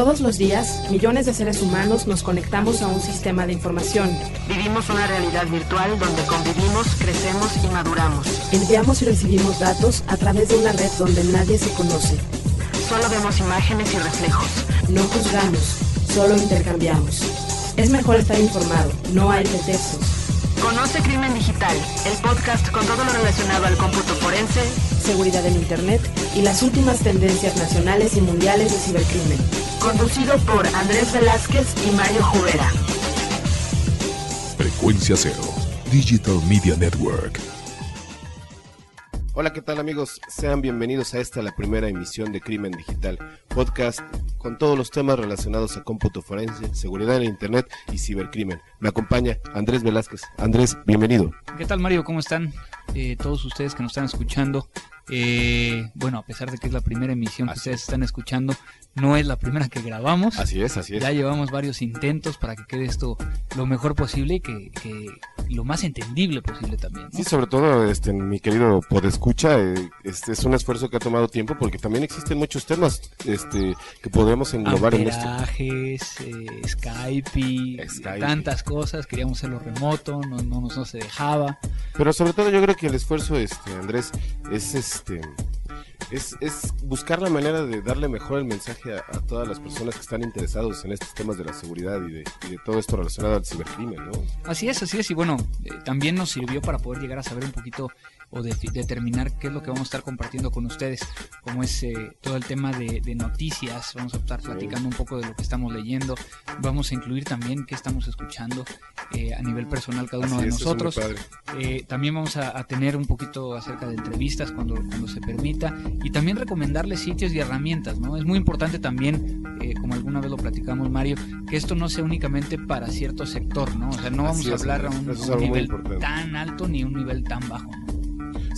Todos los días, millones de seres humanos nos conectamos a un sistema de información. Vivimos una realidad virtual donde convivimos, crecemos y maduramos. Enviamos y recibimos datos a través de una red donde nadie se conoce. Solo vemos imágenes y reflejos. No juzgamos, solo intercambiamos. Es mejor estar informado, no hay pretextos. Conoce Crimen Digital, el podcast con todo lo relacionado al cómputo forense, seguridad en Internet y las últimas tendencias nacionales y mundiales de cibercrimen. Conducido por Andrés Velázquez y Mario Jubera. Frecuencia Cero, Digital Media Network. Hola, ¿qué tal amigos? Sean bienvenidos a esta, la primera emisión de Crimen Digital, podcast con todos los temas relacionados a cómputo forense, seguridad en Internet y cibercrimen. Me acompaña Andrés Velázquez. Andrés, bienvenido. ¿Qué tal Mario? ¿Cómo están eh, todos ustedes que nos están escuchando? Eh, bueno, a pesar de que es la primera emisión que ustedes están escuchando, no es la primera que grabamos. Así es, así es. Ya llevamos varios intentos para que quede esto lo mejor posible y que, que lo más entendible posible también. Sí, sobre todo, este, mi querido Podescucha, eh, este es un esfuerzo que ha tomado tiempo porque también existen muchos temas este, que podemos englobar en esto. Eh, Skype, tantas cosas, queríamos hacerlo remoto, no, no, no se dejaba. Pero sobre todo yo creo que el esfuerzo, este, Andrés, es este es, es, buscar la manera de darle mejor el mensaje a, todas las personas que están interesados en estos temas de la seguridad y de, todo esto relacionado al cibercrimen, ¿no? Así es, así es, y bueno, eh, también nos sirvió para poder llegar a saber un poquito o de, determinar qué es lo que vamos a estar compartiendo con ustedes, como es eh, todo el tema de, noticias, vamos a estar platicando un poco de lo que estamos leyendo, vamos a incluir también qué estamos escuchando eh, a nivel personal cada uno de nosotros. Eh, también vamos a, tener un poquito acerca de entrevistas cuando, cuando se permita y también recomendarles sitios y herramientas, ¿no? Es muy importante también, como alguna vez lo platicamos Mario, que esto no sea únicamente para cierto sector, ¿no? O sea, no vamos a hablar a un, nivel tan alto ni un nivel tan bajo, ¿no?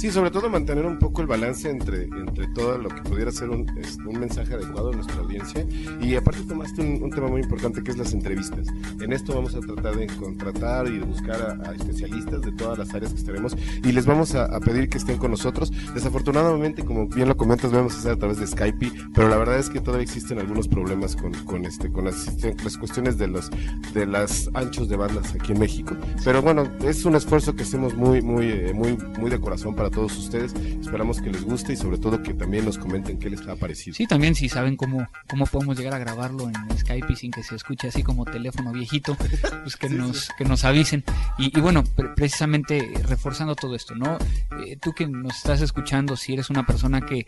Sí, sobre todo mantener un poco el balance entre, entre todo lo que pudiera ser un, un mensaje adecuado a nuestra audiencia. Y aparte tomaste un, tema muy importante que es las entrevistas. En esto vamos a tratar de contratar y de buscar a, especialistas de todas las áreas que estaremos y les vamos a, pedir que estén con nosotros. Desafortunadamente, como bien lo comentas, vamos a hacer a través de Skype, pero la verdad es que todavía existen algunos problemas con, con este, con las, las cuestiones de los de las anchos de bandas aquí en México. Pero bueno, es un esfuerzo que hacemos muy, muy, eh, muy, muy de corazón para todos ustedes. Esperamos que les guste y sobre todo que también nos comenten qué les ha parecido. Sí, también si saben cómo, cómo podemos llegar a grabarlo en Skype y sin que se escuche así como teléfono viejito, pues que, nos, que nos avisen. Y, bueno, precisamente reforzando todo esto, ¿no? Eh, tú que nos estás escuchando, si eres una persona que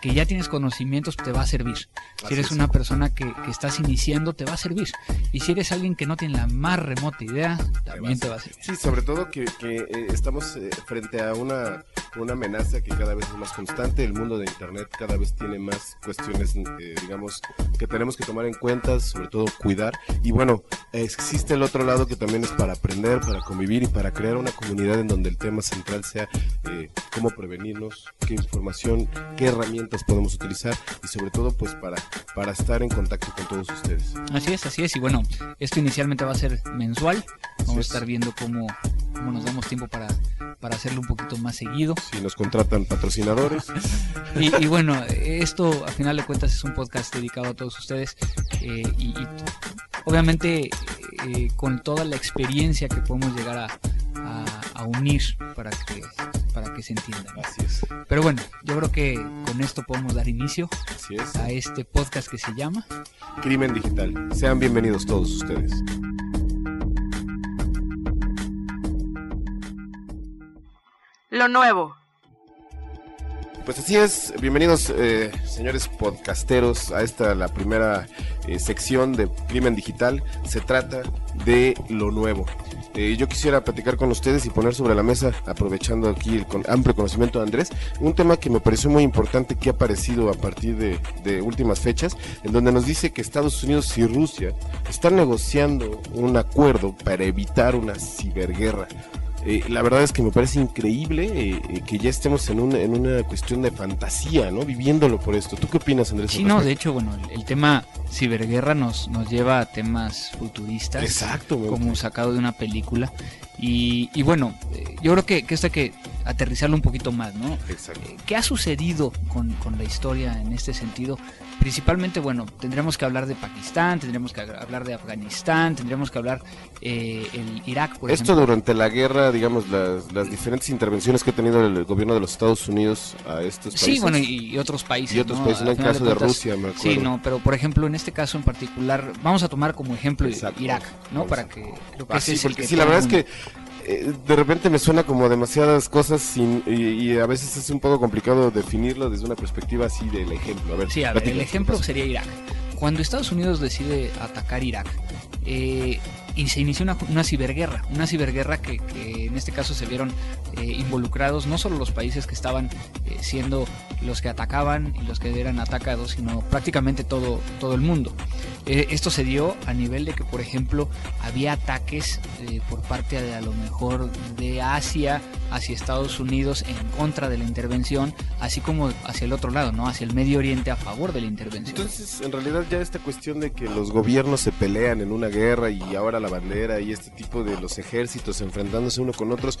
que ya tienes conocimientos te va a servir. Si eres una persona que, que, estás iniciando, te va a servir. Y si eres alguien que no tiene la más remota idea, también te va a servir. Sí, sobre todo que, que eh, estamos eh, frente a una, una amenaza que cada vez es más constante. El mundo de Internet cada vez tiene más cuestiones, eh, digamos, que tenemos que tomar en cuenta, sobre todo cuidar. Y bueno, existe el otro lado que también es para aprender, para convivir y para crear una comunidad en donde el tema central sea cómo prevenirnos, qué información, qué herramientas podemos utilizar y sobre todo pues para, para estar en contacto con todos ustedes. Así es, así es. Y bueno, esto inicialmente va a ser mensual. Vamos a estar viendo cómo, cómo nos damos tiempo para, para hacerlo un poquito más seguido. Si nos contratan patrocinadores. y, bueno, esto a final de cuentas es un podcast dedicado a todos ustedes eh, y, obviamente eh, con toda la experiencia que podemos llegar a, a, unir para que, para que se entienda. Así es. Pero bueno, yo creo que con esto podemos dar inicio a este podcast que se llama Crimen Digital. Sean bienvenidos todos ustedes. Lo nuevo. Pues así es, bienvenidos eh, señores podcasteros a esta la primera eh, sección de Crimen Digital. Se trata de lo nuevo. Eh, yo quisiera platicar con ustedes y poner sobre la mesa, aprovechando aquí el amplio conocimiento de Andrés, un tema que me pareció muy importante que ha aparecido a partir de, de últimas fechas, en donde nos dice que Estados Unidos y Rusia están negociando un acuerdo para evitar una ciberguerra. Eh, la verdad es que me parece increíble eh, eh, que ya estemos en una, en una cuestión de fantasía, ¿no? Viviéndolo por esto. ¿Tú qué opinas, Andrés? Sí, no, de hecho, bueno, el, tema ciberguerra nos, nos lleva a temas futuristas. Exacto. Como sacado de una película. Y, y bueno, yo creo que, que esto hay que aterrizarlo un poquito más, ¿no? Exacto. ¿Qué ha sucedido con, con la historia en este sentido? Principalmente, bueno, tendremos que hablar de Pakistán, tendremos que hablar de Afganistán, tendremos que hablar eh, el Irak, por Esto ejemplo. durante la guerra, digamos, las, las diferentes intervenciones que ha tenido el gobierno de los Estados Unidos a estos países. Sí, bueno, y, y otros países. Y otros ¿no? países, en Al el caso de cuentas, Rusia, me acuerdo. Sí, no, pero por ejemplo, en este caso en particular, vamos a tomar como ejemplo Exacto. Irak, ¿no? Para que creo que Ah, sí, porque que sí, la verdad es que eh, de repente me suena como demasiadas cosas sin- y, y a veces es un poco complicado definirlo desde una perspectiva así del ejemplo. A ver, Sí, a ver, el ejemplo sería Irak. Cuando Estados Unidos decide atacar Irak, eh, y se inició una, una ciberguerra, una ciberguerra que, que en este caso se vieron eh, involucrados no solo los países que estaban eh, siendo los que atacaban y los que eran atacados, sino prácticamente todo, todo el mundo. Eh, esto se dio a nivel de que, por ejemplo, había ataques por parte de a lo mejor de Asia hacia Estados Unidos en contra de la intervención, así como hacia el otro lado, ¿no? Hacia el Medio Oriente a favor de la intervención. Entonces, en realidad ya esta cuestión de que los gobiernos se pelean en una guerra y ahora la bandera y este tipo de los ejércitos enfrentándose uno con otros,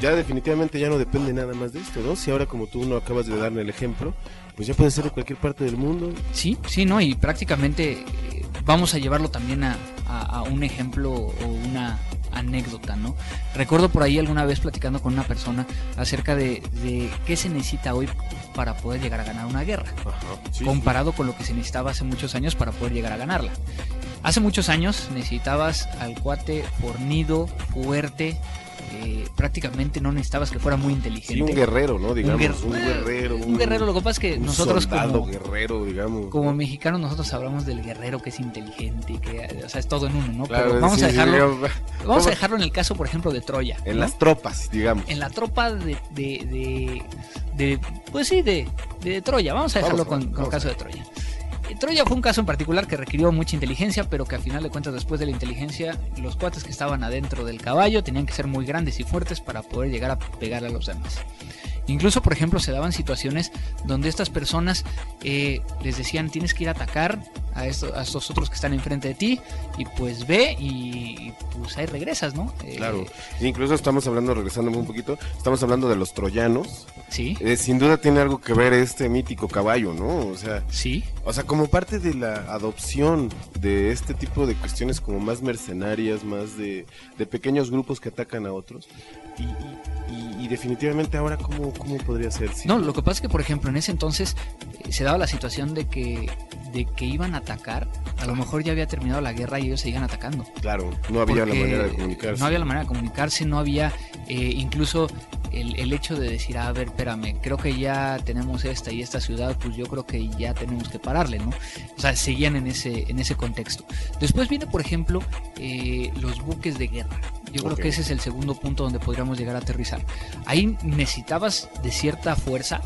ya definitivamente ya no depende nada más de esto, ¿no? Si ahora como tú no acabas de darme el ejemplo, pues ya puede ser de cualquier parte del mundo. Sí, sí, ¿no? Y prácticamente eh, vamos a llevarlo también a, a- a un ejemplo o una anécdota, ¿no? Recuerdo por ahí alguna vez platicando con una persona acerca de, de qué se necesita hoy para poder llegar a ganar una guerra, Sí, comparado con lo que se necesitaba hace muchos años para poder llegar a ganarla. Hace muchos años necesitabas al cuate fornido, fuerte, eh, prácticamente no necesitabas que fuera muy Sí, inteligente. un guerrero, ¿no? Digamos, guer- un, guerrero. un guerrero, lo que pasa es que nosotros como, guerrero, digamos. como mexicanos nosotros hablamos del guerrero que es inteligente y que o sea es todo en uno no Claro, pero vamos sí, a dejarlo digamos, vamos vamos- a dejarlo en el caso por ejemplo de Troya en ¿no? las tropas, digamos. en la tropa de, de, de- de- pues sí de, de Troya vamos a dejarlo Vamos, con, con el caso de Troya Troya fue un caso en particular que requirió mucha inteligencia, pero que a final de cuentas después de la inteligencia, los cuates que estaban adentro del caballo tenían que ser muy grandes y fuertes para poder llegar a pegar a los demás. Incluso, por ejemplo, se daban situaciones donde estas personas eh, les decían tienes que ir a atacar a, esto- a estos otros que están enfrente de ti y pues ve y, y, pues ahí regresas, ¿no? Eh, Claro. Incluso estamos hablando, regresando un poquito, estamos hablando de los troyanos. Sí, Eh, sin duda tiene algo que ver este mítico caballo, ¿no? O sea, sí, o sea, como parte de la adopción de este tipo de cuestiones como más mercenarias, más de, de pequeños grupos que atacan a otros. Y, y- y- y definitivamente ahora, ¿cómo, cómo podría ser? Sí. No, lo que pasa es que, por ejemplo, en ese entonces eh, se daba la situación de que, de que iban a atacar. A lo mejor ya había terminado la guerra y ellos seguían atacando. Claro, no había la manera de comunicarse. No había la manera de comunicarse, no había eh, incluso el, el hecho de decir, a ver, espérame, creo que ya tenemos esta y esta ciudad, pues yo creo que ya tenemos que pararle, ¿no? O sea, seguían en ese, en ese contexto. Después viene, por ejemplo, eh, los buques de guerra. Yo creo que ese es el segundo punto donde podríamos llegar a aterrizar. Ahí necesitabas de cierta fuerza,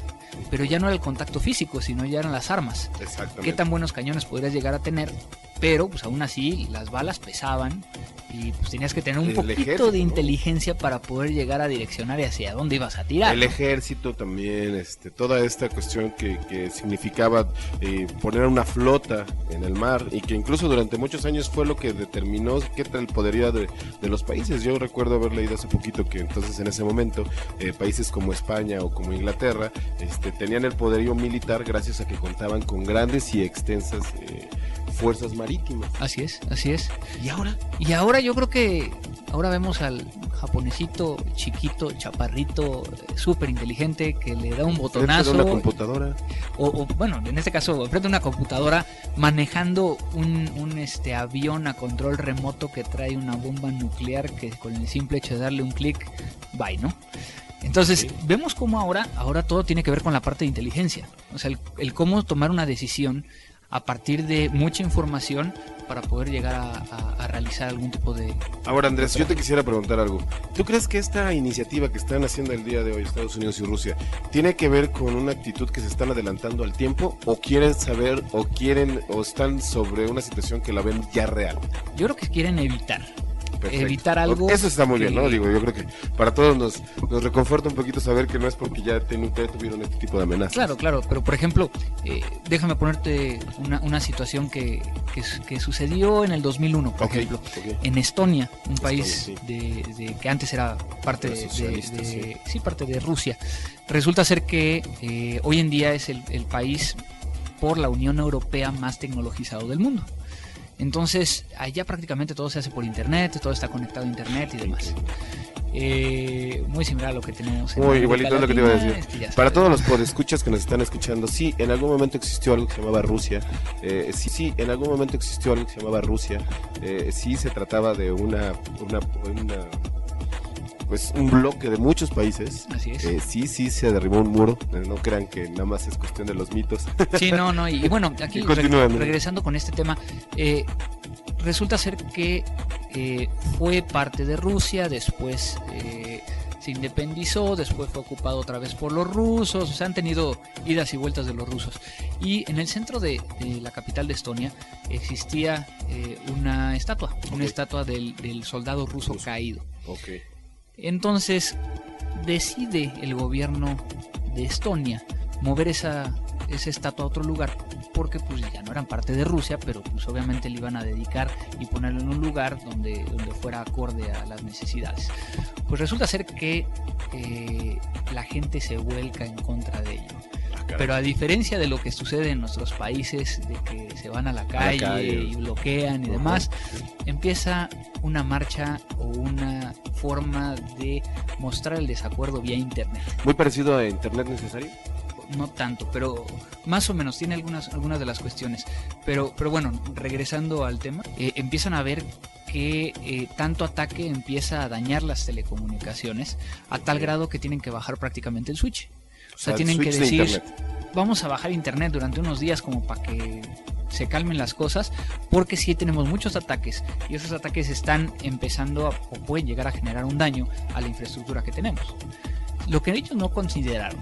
pero ya no era el contacto físico, sino ya eran las armas Exactamente. qué tan buenos cañones podrías llegar a tener, pero pues aún así las balas pesaban y pues tenías que tener un El poquito ejército, de ¿no? inteligencia para poder llegar a direccionar y hacia dónde ibas a tirar. El ¿no? ejército también, este, toda esta cuestión que, que significaba eh, poner una flota en el mar y que incluso durante muchos años fue lo que determinó qué tal podería de, de los países. Yo recuerdo haber leído hace poquito que entonces en ese momento eh, países como España o como Inglaterra este, tenían el poderío militar gracias a que contaban con grandes y extensas eh, fuerzas marítimas. Así es, así es. ¿Y ahora? Y ahora yo creo que ahora vemos al japonesito chiquito, chaparrito, súper inteligente que le da un botonazo una computadora. o, o, bueno, en este caso, frente a una computadora, manejando un, un, este avión a control remoto que trae una bomba nuclear que con el simple hecho de darle un clic, bye, ¿no? Entonces, Sí. vemos cómo ahora, ahora todo tiene que ver con la parte de inteligencia. O sea, el, el cómo tomar una decisión a partir de mucha información para poder llegar a, a- a realizar algún tipo de... Ahora, Andrés, yo te quisiera preguntar algo. ¿Tú crees que esta iniciativa que están haciendo el día de hoy Estados Unidos y Rusia tiene que ver con una actitud que se están adelantando al tiempo o quieren saber o quieren o están sobre una situación que la ven ya real? Yo creo que quieren evitar. Perfecto. evitar algo. Eso está muy bien, ¿no? Digo, yo creo que para todos nos, nos reconforta un poquito saber que no es porque ya ten- tuvieron este tipo de amenazas. Claro, claro, pero por ejemplo, eh, déjame ponerte una, una situación que, que, su- que sucedió en el 2001, por Ok, ejemplo. En Estonia, un país sí. de, de- que antes era parte de, sí. sí, parte de Rusia. Resulta ser que eh, hoy en día es el, el país por la Unión Europea más tecnologizado del mundo. Entonces, allá prácticamente todo se hace por internet, todo está conectado a internet y demás. Eh, muy similar a lo que tenemos en Muy igualito es lo que te iba a decir. este, Para todos los podescuchas que nos están escuchando, sí, en algún momento existió algo que se llamaba Rusia. Eh, sí, sí, en algún momento existió algo que se llamaba Rusia. Eh, sí, se trataba de una, una, una- pues un bloque de muchos países. Así es. Eh, sí, sí, se derribó un muro. No crean que nada más es cuestión de los mitos. Sí, no, no. Y, y bueno, aquí regresando con este tema, eh, resulta ser que eh, fue parte de Rusia, después eh, se independizó, después fue ocupado otra vez por los rusos, o sea, han tenido idas y vueltas de los rusos. Y en el centro de, de la capital de Estonia existía eh, una estatua, una estatua del, del soldado ruso Ruso. caído. ok. Entonces decide el gobierno de Estonia mover esa, esa estatua a otro lugar porque pues ya no eran parte de Rusia, pero pues obviamente le iban a dedicar y ponerlo en un lugar donde, fuera acorde a las necesidades. Pues resulta ser que eh, la gente se vuelca en contra de ello. Caray. Pero a diferencia de lo que sucede en nuestros países, de que se van a la calle, calle. y bloquean y demás, sí. empieza una marcha o una forma de mostrar el desacuerdo vía internet. Muy parecido a Internet Necesario. No tanto, pero más o menos tiene algunas, algunas de las cuestiones. Pero, pero bueno, regresando al tema, eh, empiezan a ver que eh, tanto ataque empieza a dañar las telecomunicaciones a tal grado que tienen que bajar prácticamente el switch. O sea, tienen que de decir, vamos a bajar internet durante unos días como para que se calmen las cosas, porque sí tenemos muchos ataques y esos ataques están empezando a, o pueden llegar a generar un daño a la infraestructura que tenemos. Lo que ellos no consideraron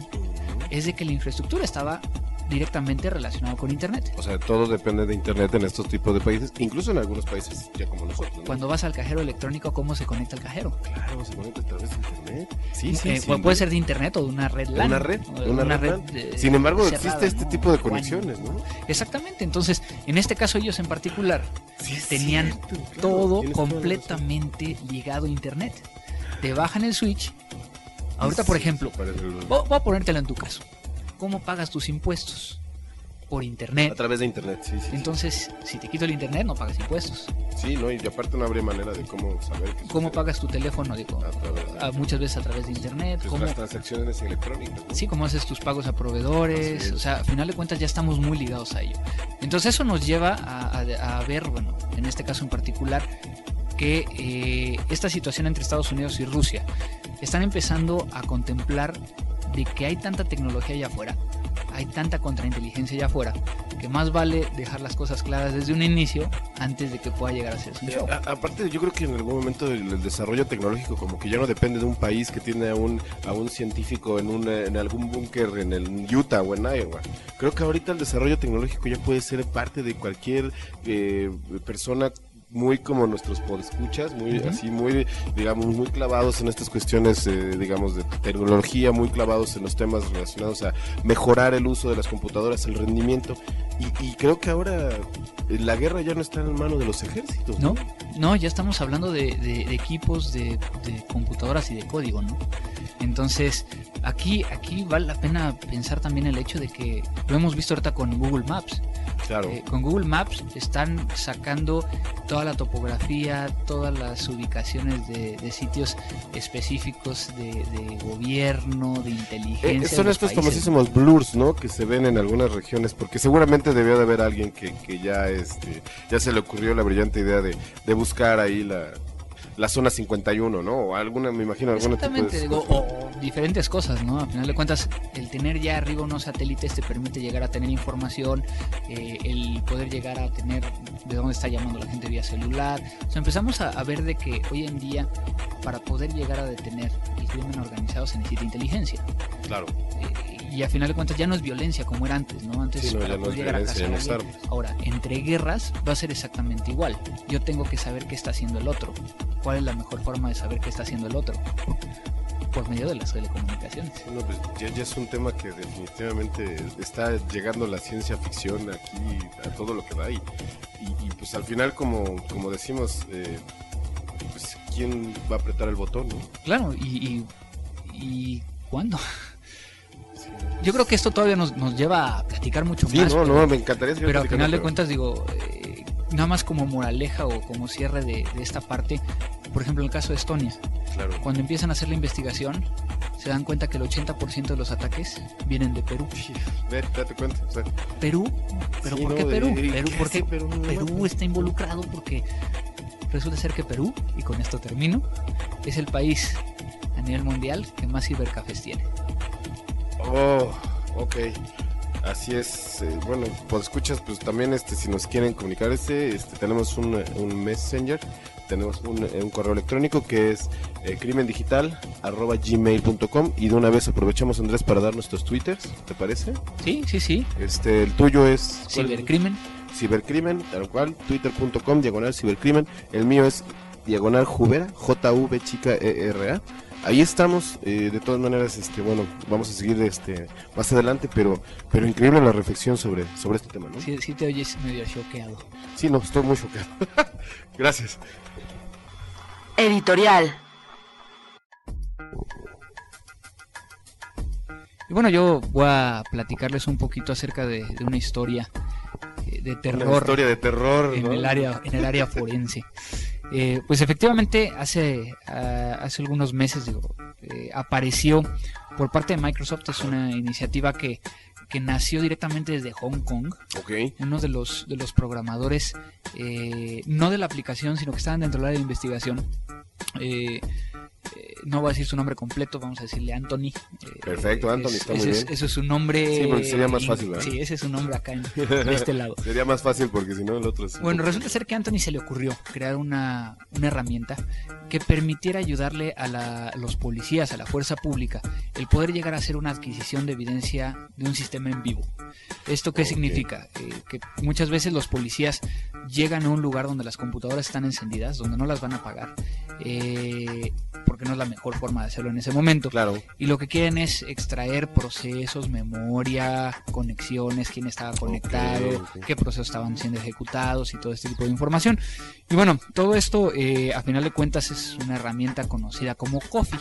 es de que la infraestructura estaba directamente relacionada con internet. O sea, todo depende de Internet en estos tipos de países, incluso en algunos países ya como nosotros. ¿no? Cuando vas al cajero electrónico, ¿cómo se conecta el cajero? Claro, se conecta a través de Internet. Sí, sí, Eh, sí. pu- puede ser de internet o de una red LAN. una red, de una, red. LAN. eh, Sin embargo, cerrada, existe este ¿no? tipo de conexiones, ¿no? Exactamente, entonces, en este caso ellos en particular tenían cierto, claro, todo completamente ligado a internet. Te bajan el switch. Ahorita, Sí, por ejemplo, voy a ponértelo en tu caso. ¿Cómo pagas tus impuestos? Por A internet. través de Internet, sí, sí. Entonces, si te quito el internet, no pagas impuestos. Sí, ¿no? Y aparte no habría manera de cómo saber. que ¿Cómo pagas tu teléfono? Digo, A a- muchas veces a través de internet. Pues ¿Cómo, las transacciones electrónicas. ¿no? Sí, cómo haces tus pagos a proveedores, es. o sea, a final de cuentas ya estamos muy ligados a ello. Entonces eso nos lleva a, a- a ver, bueno, en este caso en particular, que eh, esta situación entre Estados Unidos y Rusia están empezando a contemplar de que hay tanta tecnología allá afuera, hay tanta contrainteligencia allá afuera, que más vale dejar las cosas claras desde un inicio antes de que pueda llegar a ser un show. A- aparte, yo creo que en algún momento el, el desarrollo tecnológico como que ya no depende de un país que tiene a un, a un científico en, un, en algún búnker en el Utah o en Iowa. Creo que ahorita el desarrollo tecnológico ya puede ser parte de cualquier eh, persona muy como nuestros podescuchas, muy así, muy, digamos, muy clavados en estas cuestiones, eh, digamos, de tecnología, muy clavados en los temas relacionados a mejorar el uso de las computadoras, el rendimiento. Y, y creo que ahora eh, la guerra ya no está en manos de los ejércitos. ¿No? No, ya estamos hablando de, de- de equipos, de, de computadoras y de código, ¿no? Entonces, aquí, aquí vale la pena pensar también el hecho de que lo hemos visto ahorita con Google Maps. Claro. Eh, con Google Maps están sacando toda la topografía, todas las ubicaciones de, de sitios específicos de, de gobierno, de Eh, inteligencia. son de estos países. famosísimos blurs, ¿no? Que se ven en algunas regiones, porque seguramente debió de haber alguien que, que ya, este, ya se le ocurrió la brillante idea de, de buscar ahí la, la zona 51, ¿no? O alguna, me imagino, alguna tipo de Exactamente, digo, o diferentes cosas, ¿no? A final de cuentas, el tener ya arriba unos satélites te permite llegar a tener información, eh, el poder llegar a tener de dónde está llamando la gente vía celular. O sea, empezamos a, a ver de que hoy en día, para poder llegar a detener el crimen organizado, se necesita inteligencia. Claro. Eh, y a final de cuentas ya no es violencia como era antes, ¿no? Antes Sí, no, para no poder llegar a. Ahora, entre guerras va a ser exactamente igual. Yo tengo que saber qué está haciendo el otro. ¿Cuál es la mejor forma de saber qué está haciendo el otro? Por medio de las telecomunicaciones. No, pues, ya, ya es un tema que definitivamente está llegando la ciencia ficción aquí a todo lo que da y, y, y, pues al final como, como decimos, eh, pues quién va a apretar el botón, ¿no? Claro, y, y, y ¿cuándo? Yo creo que esto todavía nos, nos lleva a platicar mucho Sí, más. no, pero- no, me encantaría Pero al final de cuentas, digo, eh, nada más como moraleja o como cierre de, de esta parte, por ejemplo, en el caso de Estonia, Claro. cuando empiezan a hacer la investigación, se dan cuenta que el 80% de los ataques vienen de Perú. Ve, date cuenta. o sea, Perú, pero sí, ¿por qué Perú? ¿qué Perú, porque Perú? Perú está involucrado porque resulta ser que Perú, y con esto termino, es el país a nivel mundial que más cibercafés tiene. Oh, ok. Así es. eh, bueno, pues escuchas, pues también este, si nos quieren comunicar este, este tenemos un, un messenger, tenemos un, eh, un correo electrónico que es eh, crimendigital arroba gmail.com y de una vez aprovechamos Andrés para dar nuestros twitters, ¿te parece? Sí, sí, sí. Este, el tuyo es ¿cuál es? Cibercrimen. cibercrimen, tal cual, twitter.com, diagonal cibercrimen, el mío es diagonal jubera, J-V chica E-R-A. Ahí estamos, eh, de todas maneras, este, bueno, vamos a seguir este más adelante, pero, pero increíble la reflexión sobre, sobre este tema, ¿no? Sí, sí te oyes medio choqueado. Sí, no, estoy muy chocado. Gracias. Editorial. Y bueno, yo voy a platicarles un poquito acerca de, de una historia eh, de Una terror historia de terror, en ¿no? el área en el área forense. Eh, pues efectivamente hace ah, hace algunos meses digo, eh, apareció por parte de Microsoft es una iniciativa que que nació directamente desde Hong Kong Ok, uno de los de los programadores eh, no de la aplicación sino que estaban dentro del área de investigación eh, no voy a decir su nombre completo, vamos a decirle Anthony. eh, Perfecto, Anthony, es- está muy ese es- bien. Ese es su nombre. Sí, porque sería más fácil, ¿verdad? Sí, ese es su nombre acá en, de este lado. sería más fácil porque si no el otro es... Bueno, resulta ser que a Anthony se le ocurrió crear una, una herramienta que permitiera ayudarle a, la- a los policías, a la fuerza pública, el poder llegar a hacer una adquisición de evidencia de un sistema en vivo. ¿Esto qué significa? Eh, que muchas veces los policías llegan a un lugar donde las computadoras están encendidas, donde no las van a pagar, eh, porque no es la mejor forma de hacerlo en ese momento. Claro, Y lo que quieren es extraer procesos, memoria, conexiones, quién estaba conectado, qué procesos estaban siendo ejecutados y todo este tipo de información. Y bueno, todo esto eh, a final de cuentas es una herramienta conocida como Coffee.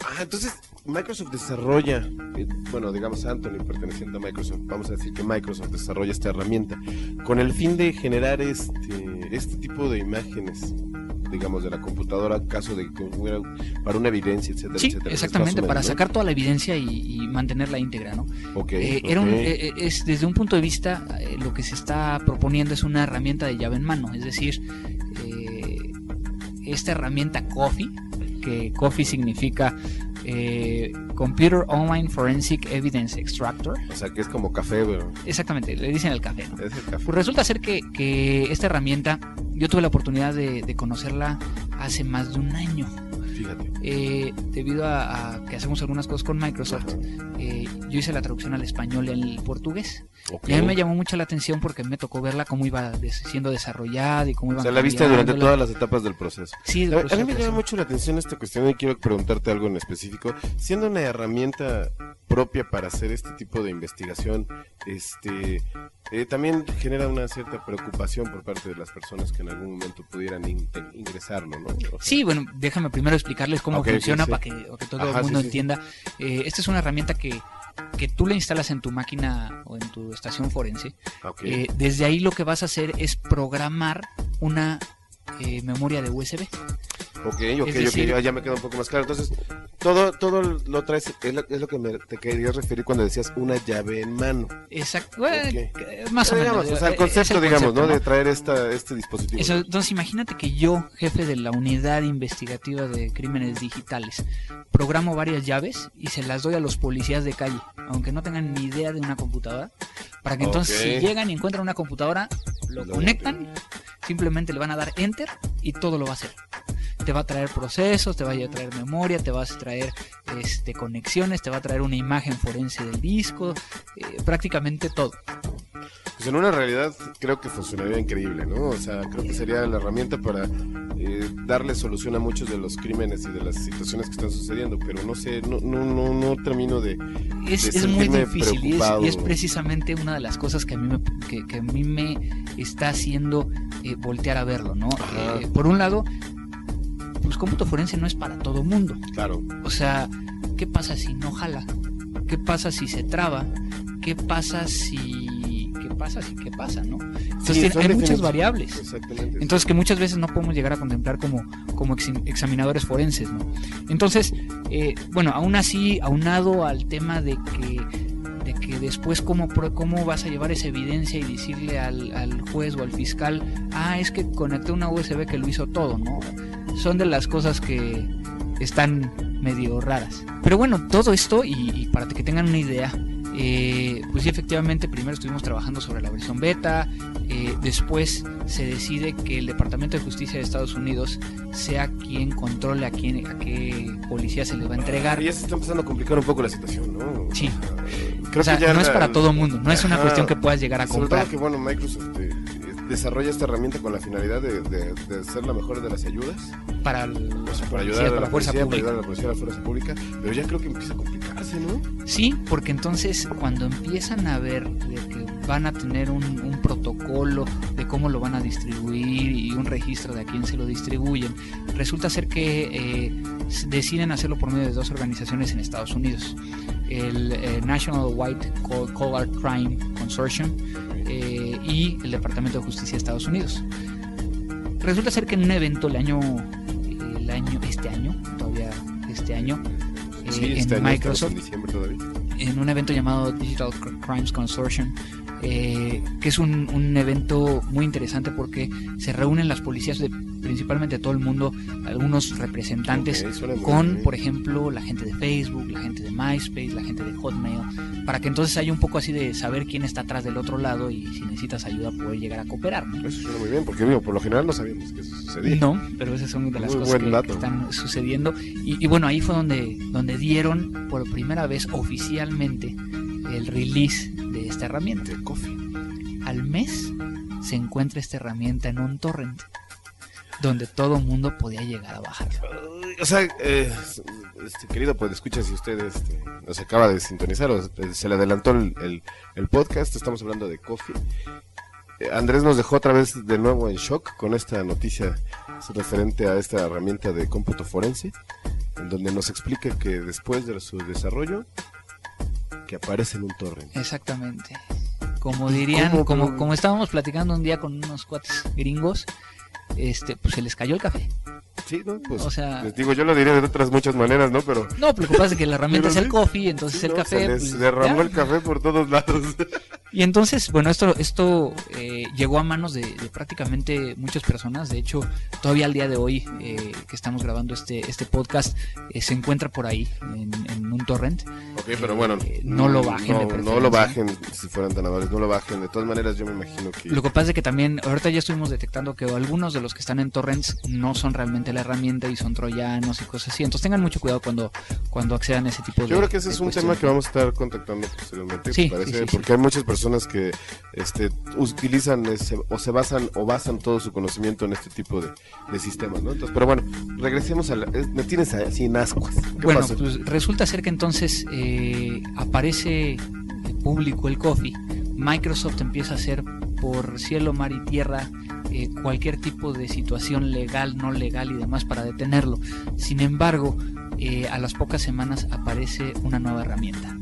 Ah, entonces Microsoft desarrolla, eh, bueno, digamos Anthony perteneciendo a Microsoft, vamos a decir que Microsoft desarrolla esta herramienta con el fin de generar este, este tipo de imágenes, digamos, de la computadora, caso de que hubiera para una evidencia, etcétera, Sí, etcétera. exactamente, para sacar toda la evidencia y, y mantenerla íntegra, ¿no? Ok, Eh, era un- eh, eh, es, desde un punto de vista, eh, lo que se está proponiendo es una herramienta de llave en mano, es decir, esta herramienta Coffee, que Coffee significa eh, Computer Online Forensic Evidence Extractor, O sea, que es como café, pero exactamente, le dicen el café, ¿no? es el café. Pues resulta ser que, que esta herramienta, yo tuve la oportunidad de, de conocerla hace más de un año. Fíjate. Eh, debido a, a que hacemos algunas cosas con Microsoft, eh, yo hice la traducción al español y al portugués. Y a mí me llamó mucho la atención porque me tocó verla cómo iba des- siendo desarrollada y cómo iba O sea, la viste durante todas las etapas del proceso. Sí, del A, mí me llama mucho la atención esta cuestión y quiero preguntarte algo en específico. Siendo una herramienta propia para hacer este tipo de investigación, este eh, también genera una cierta preocupación por parte de las personas que en algún momento pudieran in- ingresarlo, ¿no? O sea, Sí, bueno, déjame primero explicarles cómo ok, funciona sí. para que, todo Ajá, el mundo sí, sí. entienda. Eh, esta es una herramienta que, que tú la instalas en tu máquina o en tu estación forense. ok. Eh, desde ahí lo que vas a hacer es programar una eh, memoria de USB. Ok, ok, decir- ok, ya, ya me queda un poco más claro. Entonces, todo, todo lo traes, es lo, es lo que me, te querías referir cuando decías una llave en mano. Exacto. Bueno, Ok. que- Más o Digamos, menos. o sea, el eh, concepto, el digamos, concepto, ¿no? De traer esta, este dispositivo. Eso, entonces imagínate que yo, jefe de la unidad investigativa de crímenes digitales, programo varias llaves y se las doy a los policías de calle, aunque no tengan ni idea de una computadora, para que entonces si llegan y encuentran una computadora, lo Lo conectan, simplemente le van a dar enter y todo lo va a hacer. Te va a traer procesos, te va a traer memoria, te vas a traer este, conexiones, te va a traer una imagen forense del disco, eh, prácticamente todo. Pues en una realidad creo que funcionaría increíble, ¿no? O sea, creo que sería la herramienta para eh, darle solución a muchos de los crímenes y de las situaciones que están sucediendo, pero no sé, no, no, no, no termino de... Es, de es muy difícil y es, preocupado. y es precisamente una de las cosas que a mí me, que, que a mí me está haciendo eh, voltear a verlo, ¿no? Eh, por un lado, pues cómputo forense no es para todo mundo. Claro, O sea, ¿qué pasa si no jala? ¿Qué pasa si se traba? ¿Qué pasa si... ¿Qué pasa si qué pasa, no? Entonces Sí, tiene- son hay muchas variables. exactamente. Entonces que muchas veces no podemos llegar a contemplar como, como ex- examinadores forenses, ¿no? Entonces, eh, bueno, aún así, aunado al tema de que, de que después cómo, cómo vas a llevar esa evidencia y decirle al, al juez o al fiscal, ah, es que conecté una USB que lo hizo todo, ¿no? Son de las cosas que están medio raras. Pero bueno, todo esto, y, y para que tengan una idea, eh, pues sí, efectivamente, primero estuvimos trabajando sobre la versión beta, eh, después se decide que el Departamento de Justicia de Estados Unidos sea quien controle a, quién, a qué policía se le va a entregar. Y ya se está empezando a complicar un poco la situación, ¿no? Sí. Creo O sea, que ya no es para todo mundo, no es una Ajá. cuestión que puedas llegar a comprar. que, bueno, Microsoft eh, desarrolla esta herramienta con la finalidad de, de- de ser la mejor de las ayudas, Para, el- o sea, la para policía, ayudar a la la fuerza policía, para pública. ayudar a la policía, a la fuerza pública, pero ya creo que empieza a complicarse, ¿no? Sí, porque entonces cuando empiezan a ver de que van a tener un, un protocolo de cómo lo van a distribuir y un registro de a quién se lo distribuyen, resulta ser que eh, deciden hacerlo por medio de dos organizaciones en Estados Unidos. El eh, National White Coll- Collar Crime Consortium eh, y el Departamento de Justicia de Estados Unidos. Resulta ser que en un evento el año, el año este año, todavía este año, eh, Sí, en este año estamos Microsoft, en en un evento llamado Digital Cr- Crimes Consortium, eh, que es un, un evento muy interesante porque se reúnen las policías de principalmente todo el mundo, algunos representantes con, bien. por ejemplo, la gente de Facebook, la gente de MySpace, la gente de Hotmail, para que entonces haya un poco así de saber quién está atrás del otro lado y si necesitas ayuda poder llegar a cooperar. ¿no? Eso suena muy bien, porque digo, por lo general no sabíamos que eso sucedía. No, pero esas son de las Muy cosas que, que están sucediendo. Y, y bueno, ahí fue donde, donde dieron por primera vez oficialmente el release de esta herramienta. De coffee. Al mes se encuentra esta herramienta en un torrent donde todo mundo podía llegar a bajarlo. O sea, eh, este, querido, pues escucha si usted este, nos acaba de sintonizar o eh, se le adelantó el, el- el podcast, estamos hablando de Coffee. Eh, Andrés nos dejó otra vez de nuevo en shock con esta noticia referente a esta herramienta de cómputo forense, en donde nos explica que después de su desarrollo, que aparece en un torrent. Exactamente. Como dirían, cómo, como, como estábamos platicando un día con unos cuates gringos, este, pues se les cayó el café. Sí, ¿no? Pues, O sea- les digo, yo lo diría de otras muchas maneras, ¿no? Pero No, pero lo que pasa es que la herramienta es el coffee, entonces sí, el ¿no? café. se les pues, derramó el café por todos lados. Y entonces, bueno, esto, esto eh, llegó a manos de, de prácticamente muchas personas. De hecho, todavía al día de hoy eh, que estamos grabando este, este podcast, eh, se encuentra por ahí en, en un torrent. Ok, pero bueno, Eh, no lo bajen de No, no preferencia. lo bajen si fueran tan amables, no lo bajen. De todas maneras, yo me imagino que. Lo que pasa es que también, ahorita ya estuvimos detectando que algunos de los que están en torrents no son realmente la herramienta y son troyanos y cosas así. Entonces tengan mucho cuidado cuando, cuando accedan a ese tipo de Yo creo que ese es un tema que vamos a estar contactando posteriormente, Sí, parece, sí, sí, sí. porque hay muchas personas que este, utilizan ese- o se basan o basan todo su conocimiento en este tipo de, de sistemas, ¿no? Entonces, pero bueno, regresemos a la, me tienes así en ascuas. ¿Qué Bueno, pasó? pues resulta ser que entonces eh, aparece público el coffee. Microsoft empieza a hacer por cielo, mar y tierra eh, cualquier tipo de situación legal, no legal y demás para detenerlo. Sin embargo, eh, a las pocas semanas aparece una nueva herramienta.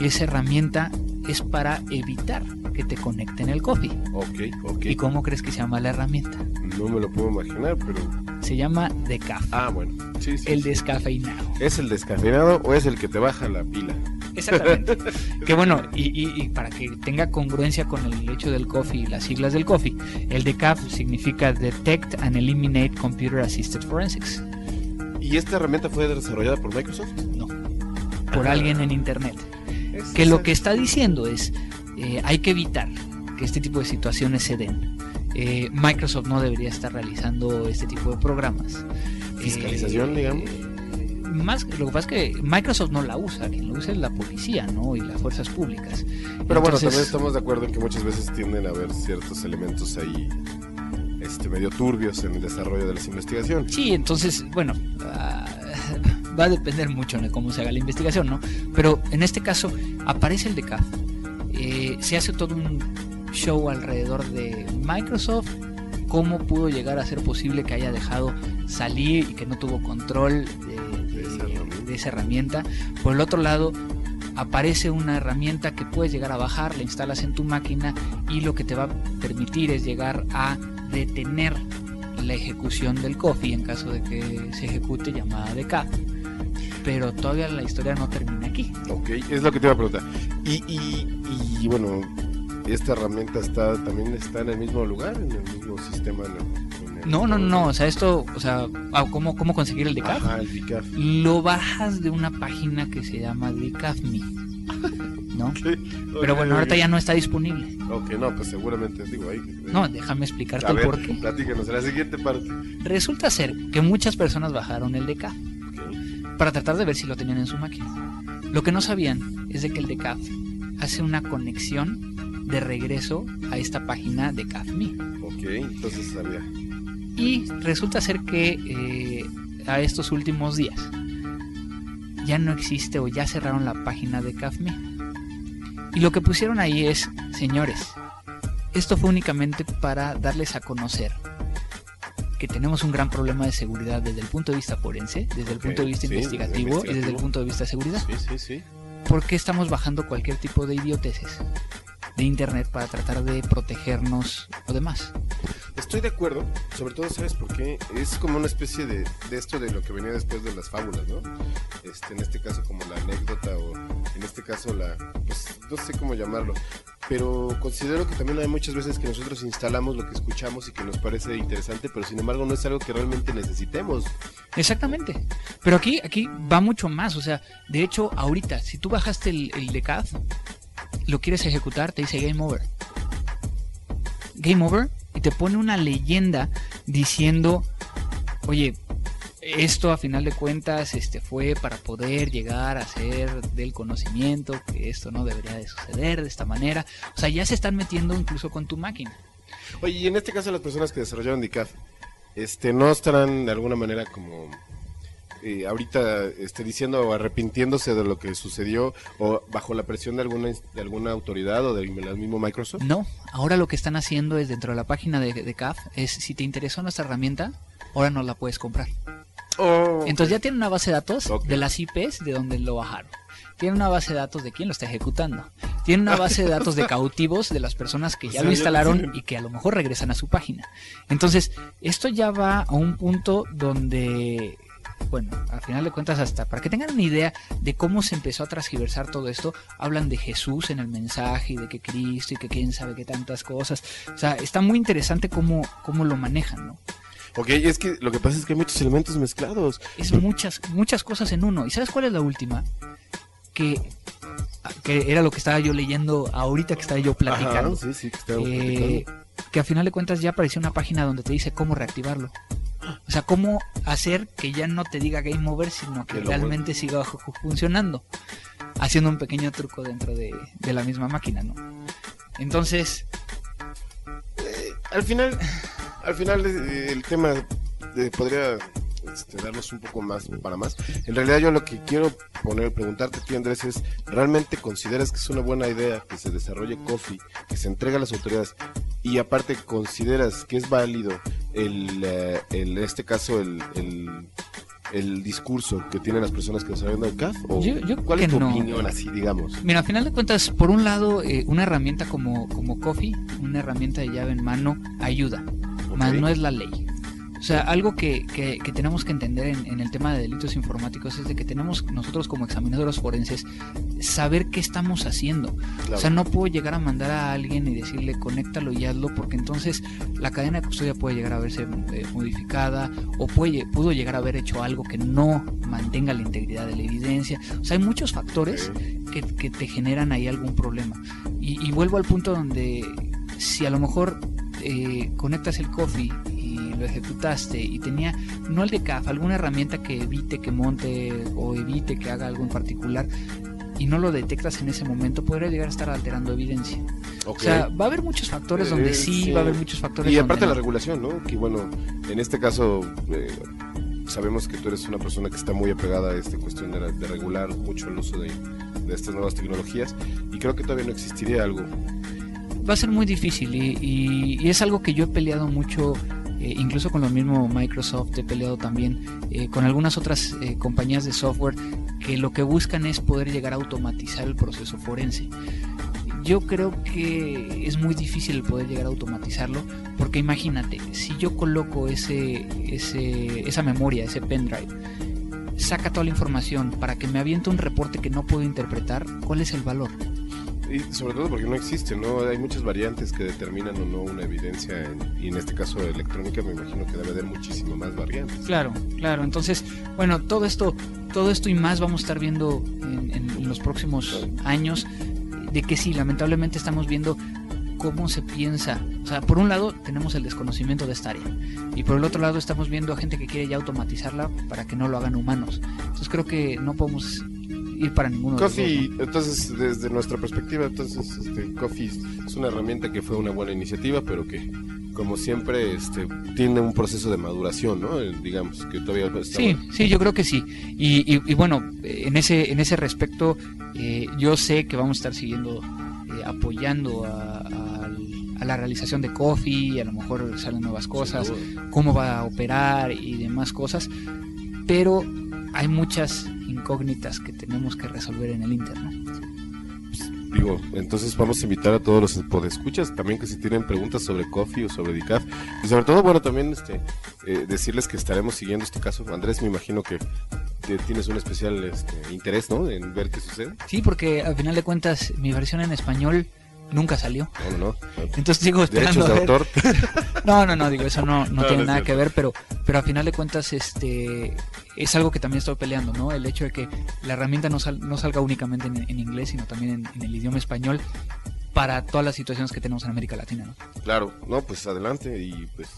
Esa herramienta es para evitar que te conecten el coffee. Ok, ok. ¿Y cómo crees que se llama la herramienta? No me lo puedo imaginar, pero. Se llama Decaf, Ah, bueno. Sí, sí. el sí. descafeinado. ¿Es el descafeinado o es el que te baja la pila? Exactamente. que bueno, y, y- y para que tenga congruencia con el hecho del coffee y las siglas del coffee, el DECAF significa Detect and Eliminate Computer Assisted Forensics. ¿Y esta herramienta fue desarrollada por Microsoft? No, por alguien en internet. Que lo que está diciendo es, eh, hay que evitar que este tipo de situaciones se den. Eh, Microsoft no debería estar realizando este tipo de programas. fiscalización, Eh, digamos. Más, lo que pasa es que Microsoft no la usa, quien lo usa es la policía, ¿no? Y las fuerzas públicas. Pero bueno, Entonces, también estamos de acuerdo en que muchas veces tienden a haber ciertos elementos ahí este, medio turbios en el desarrollo de las investigaciones. Sí, entonces, bueno, ah, va a depender mucho de cómo se haga la investigación, ¿no? Pero en este caso aparece el DECAF, eh, se hace todo un show alrededor de Microsoft, cómo pudo llegar a ser posible que haya dejado salir y que no tuvo control de, esa herramienta. Por el otro lado, aparece una herramienta que puedes llegar a bajar, la instalas en tu máquina y lo que te va a permitir es llegar a detener la ejecución del coffee en caso de que se ejecute llamada de CAD. Pero todavía la historia no termina aquí. Ok, es lo que te iba a preguntar. Y, y, y, bueno, esta herramienta está también está en el mismo lugar, en el mismo sistema. en el- en el- No, no, no, o sea, esto, o sea, ah, ¿cómo, cómo conseguir el DECAF? Ajá, el DICAF. Lo bajas de una página que se llama DECAF.me, ¿no? Pero bueno, ahorita ya no está disponible. Ok, no, pues seguramente digo ahí. No, déjame explicarte a el ver, por qué. platícanos, en la siguiente parte. Resulta ser que muchas personas bajaron el DECAF. Para tratar de ver si lo tenían en su máquina. Lo que no sabían es de que el DECAF hace una conexión de regreso a esta página de CAF.me. Ok, entonces sabía. Y resulta ser que eh, a estos últimos días ya no existe o ya cerraron la página de CAF.me. Y lo que pusieron ahí es, señores, esto fue únicamente para darles a conocer que tenemos un gran problema de seguridad desde el punto de vista forense, desde el punto de vista sí, investigativo, y desde el punto de vista de seguridad. Sí, sí, sí. ¿Por qué estamos bajando cualquier tipo de idioteces de internet para tratar de protegernos o demás? Estoy de acuerdo, sobre todo, ¿sabes por qué? Es como una especie de, de esto de lo que venía después de las fábulas, ¿no? Este, en este caso como la anécdota o en este caso la, pues no sé cómo llamarlo, pero considero que también hay muchas veces que nosotros instalamos lo que escuchamos y que nos parece interesante, pero sin embargo no es algo que realmente necesitemos. Exactamente. Pero aquí, aquí va mucho más. O sea, de hecho, ahorita, si tú bajaste el, el DECAD, lo quieres ejecutar, te dice Game Over. Game Over y te pone una leyenda diciendo, oye, esto a final de cuentas este, fue para poder llegar a ser del conocimiento, que esto no debería de suceder de esta manera. O sea, ya se están metiendo incluso con tu máquina. Oye, y en este caso las personas que desarrollaron DICAF, este, ¿no estarán de alguna manera como eh, ahorita este, diciendo o arrepintiéndose de lo que sucedió o bajo la presión de alguna, de alguna autoridad o del mismo Microsoft? No, ahora lo que están haciendo es dentro de la página de, de CAF es si te interesó nuestra herramienta, ahora nos la puedes comprar. Oh, Entonces ya tienen una base de datos de las IPs de donde lo bajaron. Tienen una base de datos de quién lo está ejecutando. Tienen una base de datos de cautivos de las personas que O ya sea, lo instalaron y que a lo mejor regresan a su página. Entonces, esto ya va a un punto donde, bueno, al final de cuentas hasta, para que tengan una idea de cómo se empezó a transgiversar todo esto, hablan de Jesús en el mensaje y de que Cristo y que quién sabe qué tantas cosas. O sea, está muy interesante cómo, cómo lo manejan, ¿no? Ok, es que lo que pasa es que hay muchos elementos mezclados. Es muchas, muchas cosas en uno. ¿Y sabes cuál es la última? Que, que era lo que estaba yo leyendo ahorita que estaba yo platicando. Ajá, sí, sí, que estábamos Eh, platicando. que a final de cuentas ya apareció una página donde te dice cómo reactivarlo. O sea, cómo hacer que ya no te diga game over, sino que realmente siga funcionando. Haciendo un pequeño truco dentro de, de la misma máquina, ¿no? Entonces, Al final, al final el tema de- podría este, darnos un poco más para más. En realidad yo lo que quiero poner, preguntarte a ti Andrés es, ¿realmente consideras que es una buena idea que se desarrolle Coffee, que se entregue a las autoridades y aparte consideras que es válido el, eh, el- en este caso el, el, el discurso que tienen las personas que desarrollan el CAF? ¿O Yo- yo ¿Cuál es tu no. opinión así, digamos? Mira, al final de cuentas, por un lado, eh, una herramienta como, como Coffee, una herramienta de llave en mano, ayuda, más no es la ley. O sea, algo que, que- que tenemos que entender en, en el tema de delitos informáticos es de que tenemos nosotros como examinadores forenses saber qué estamos haciendo. Claro. O sea, no puedo llegar a mandar a alguien y decirle conéctalo y hazlo porque entonces la cadena de custodia puede llegar a verse eh, modificada o puede, pudo llegar a haber hecho algo que no mantenga la integridad de la evidencia. O sea, hay muchos factores que, que te generan ahí algún problema. Y, y vuelvo al punto donde si a lo mejor eh, conectas el coffee y lo ejecutaste y tenía, no el decaf, alguna herramienta que evite que monte o evite que haga algo en particular y no lo detectas en ese momento, podría llegar a estar alterando evidencia. O sea, va a haber muchos factores donde Eh, sí, sí. va a haber muchos factores Y donde aparte la no. regulación, ¿no? Que bueno, en este caso eh, sabemos que tú eres una persona que está muy apegada a esta cuestión de, la- de regular mucho el uso de, de estas nuevas tecnologías y creo que todavía no existiría algo. Va a ser muy difícil y, es algo que yo he peleado mucho, eh, incluso con lo mismo Microsoft, he peleado también eh, con algunas otras eh, compañías de software que lo que buscan es poder llegar a automatizar el proceso forense. Yo creo que es muy difícil poder llegar a automatizarlo porque imagínate, si yo coloco ese, ese, esa memoria, ese pendrive, saca toda la información para que me aviente un reporte que no puedo interpretar, ¿cuál es el valor? Y sobre todo porque no existe, ¿no? Hay muchas variantes que determinan o no una evidencia en- y en este caso electrónica me imagino que debe haber muchísimo más variantes. Claro, claro. Entonces, bueno, todo esto, todo esto y más vamos a estar viendo en, en- en los próximos años. De que sí, lamentablemente estamos viendo cómo se piensa. O sea, por un lado tenemos el desconocimiento de esta área y por el otro lado estamos viendo a gente que quiere ya automatizarla para que no lo hagan humanos. Entonces creo que no podemos ir para ninguno de los Coffee, dos, ¿no? entonces desde nuestra perspectiva, entonces este, Coffee es una herramienta que fue una buena iniciativa, pero que como siempre este, tiene un proceso de maduración, ¿no? Eh, Digamos que todavía está Sí, sí, yo creo que sí. Y, y- y bueno, en ese, en ese respecto, eh, yo sé que vamos a estar siguiendo eh, apoyando a, a la realización de Coffee, a lo mejor salen nuevas cosas, cómo va a operar y demás cosas, pero hay muchas incógnitas que tenemos que resolver en el internet. Digo, entonces vamos a invitar a todos los podescuchas también que si tienen preguntas sobre Coffee o sobre DICAF y sobre todo, bueno, también este eh, decirles que estaremos siguiendo este caso. Andrés, me imagino que, que tienes un especial este, interés, ¿no? En ver qué sucede. Sí, porque al final de cuentas mi versión en español nunca salió. No, no, no. Entonces sigo esperando Derechos de autor. No, no, no, digo, eso no, no, tiene nada cierto. que ver, pero, pero a final de cuentas, este, es algo que también estoy peleando, ¿no? El hecho de que la herramienta no, sal- no salga únicamente en, en inglés, sino también en, en el idioma español para todas las situaciones que tenemos en América Latina, ¿no? Claro, no, pues adelante y pues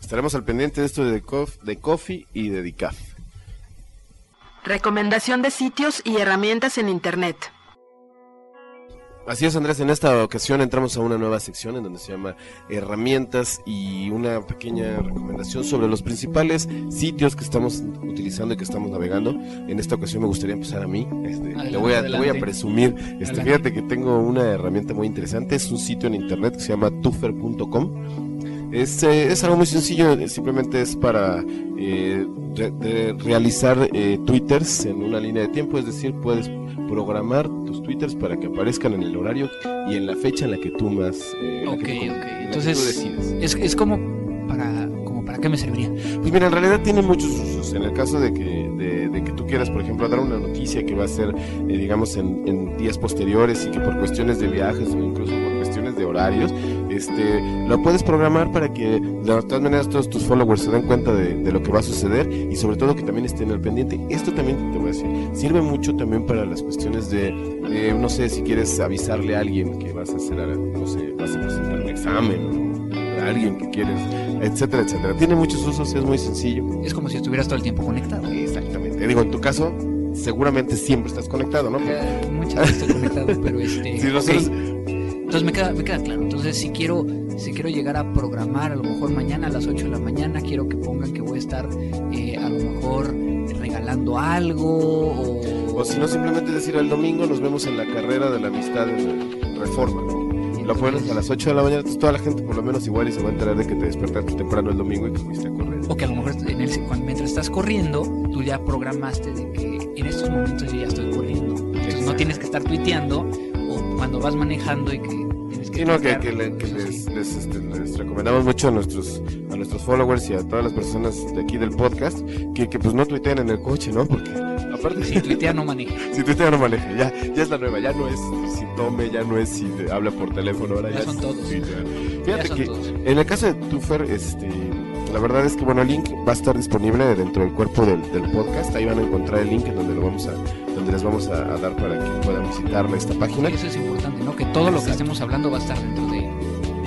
estaremos al pendiente de esto de, Cof- de Coffee y de DICAF. Recomendación de sitios y herramientas en Internet. Así es, Andrés, en esta ocasión entramos a una nueva sección en donde se llama herramientas y una pequeña recomendación sobre los principales sitios que estamos utilizando y que estamos navegando. En esta ocasión me gustaría empezar a mí. Este, Adelante, te, voy a, voy a presumir. Este, Adelante. fíjate que tengo una herramienta muy interesante. Es un sitio en internet que se llama tufer.com. Es, eh, es algo muy sencillo, eh, simplemente es para eh, re- de realizar eh, twitters en una línea de tiempo, es decir, puedes programar tus twitters para que aparezcan en el horario y en la fecha en la que tú más... eh, Ok, que ok. Entonces. Es, es como para, como para qué me serviría. Pues mira, en realidad tiene muchos usos. En el caso de que, de, de que tú quieras, por ejemplo, dar una noticia que va a ser, eh, digamos, en, en días posteriores y que por cuestiones de viajes o incluso por de horarios, este, lo puedes programar para que de todas maneras todos tus followers se den cuenta de, de lo que va a suceder y sobre todo que también estén al pendiente. Esto también te voy a decir, sirve mucho también para las cuestiones de, no sé, si quieres avisarle a alguien que vas a hacer, no sé, vas a presentar un examen o a alguien que quieres, etcétera, etcétera. Tiene muchos usos, es muy sencillo. Es como si estuvieras todo el tiempo conectado. Exactamente. Digo, en tu caso, seguramente siempre estás conectado, ¿no? Eh, Muchas veces estoy conectado, pero este. Si ok. nosotros- Entonces me queda, me queda claro. Entonces si quiero, si quiero llegar a programar, a lo mejor mañana a las 8 de la mañana, quiero que pongan que voy a estar eh, a lo mejor regalando algo o... O si no, simplemente decir el domingo nos vemos en la carrera de la amistad en Reforma. ¿no? Lo pones a las 8 de la mañana, entonces toda la gente por lo menos igual y se va a enterar de que te despertaste temprano el domingo y que fuiste a correr. O que a lo mejor en el, mientras estás corriendo, tú ya programaste de que en estos momentos yo ya estoy corriendo. Entonces no tienes que estar tuiteando o cuando vas manejando y que... Sí, no, que, tuitear, que le- que eso les, este, les recomendamos mucho a nuestros a nuestros followers y a todas las personas de aquí del podcast que, que pues no tuiteen en el coche, ¿no? Porque aparte Si tuitea no maneja. si tuitea no maneje, ya, ya es la nueva, ya no es si tome, ya no es si habla por teléfono, ahora Ya ya, son todos. Ya Fíjate son que todos. en el caso de Tufer, este, la verdad es que bueno, el link va a estar disponible dentro del cuerpo del, del podcast. Ahí van a encontrar el link en donde lo vamos a, donde les vamos a, a dar para que puedan visitar esta página. Y eso es importante, ¿no? Que todo lo que estemos hablando va a estar dentro de,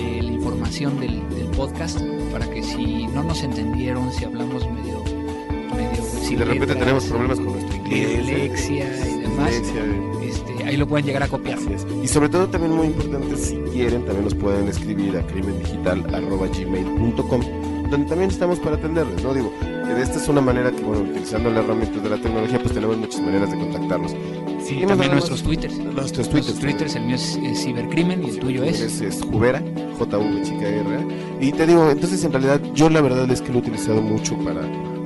de la información del, del podcast para que si no nos entendieron, si hablamos medio... medio Si de repente letras, tenemos problemas con nuestro inglés, dislexia y demás, dislexia, este, ahí lo pueden llegar a copiar. Así es. Y sobre todo también muy importante, si quieren, también nos pueden escribir a crimendigital.gmail.com donde también estamos para atenderles, ¿no? Digo, esta es una manera que, bueno, utilizando las herramientas de la tecnología, pues tenemos muchas maneras de contactarnos. Sí, también nuestros twitters. Nuestros twitters. twitters, el mío es, es cibercrimen y el tuyo es... Es, es Jubera, J-V chica R. Y te digo, entonces en realidad yo la verdad es que lo he utilizado mucho para,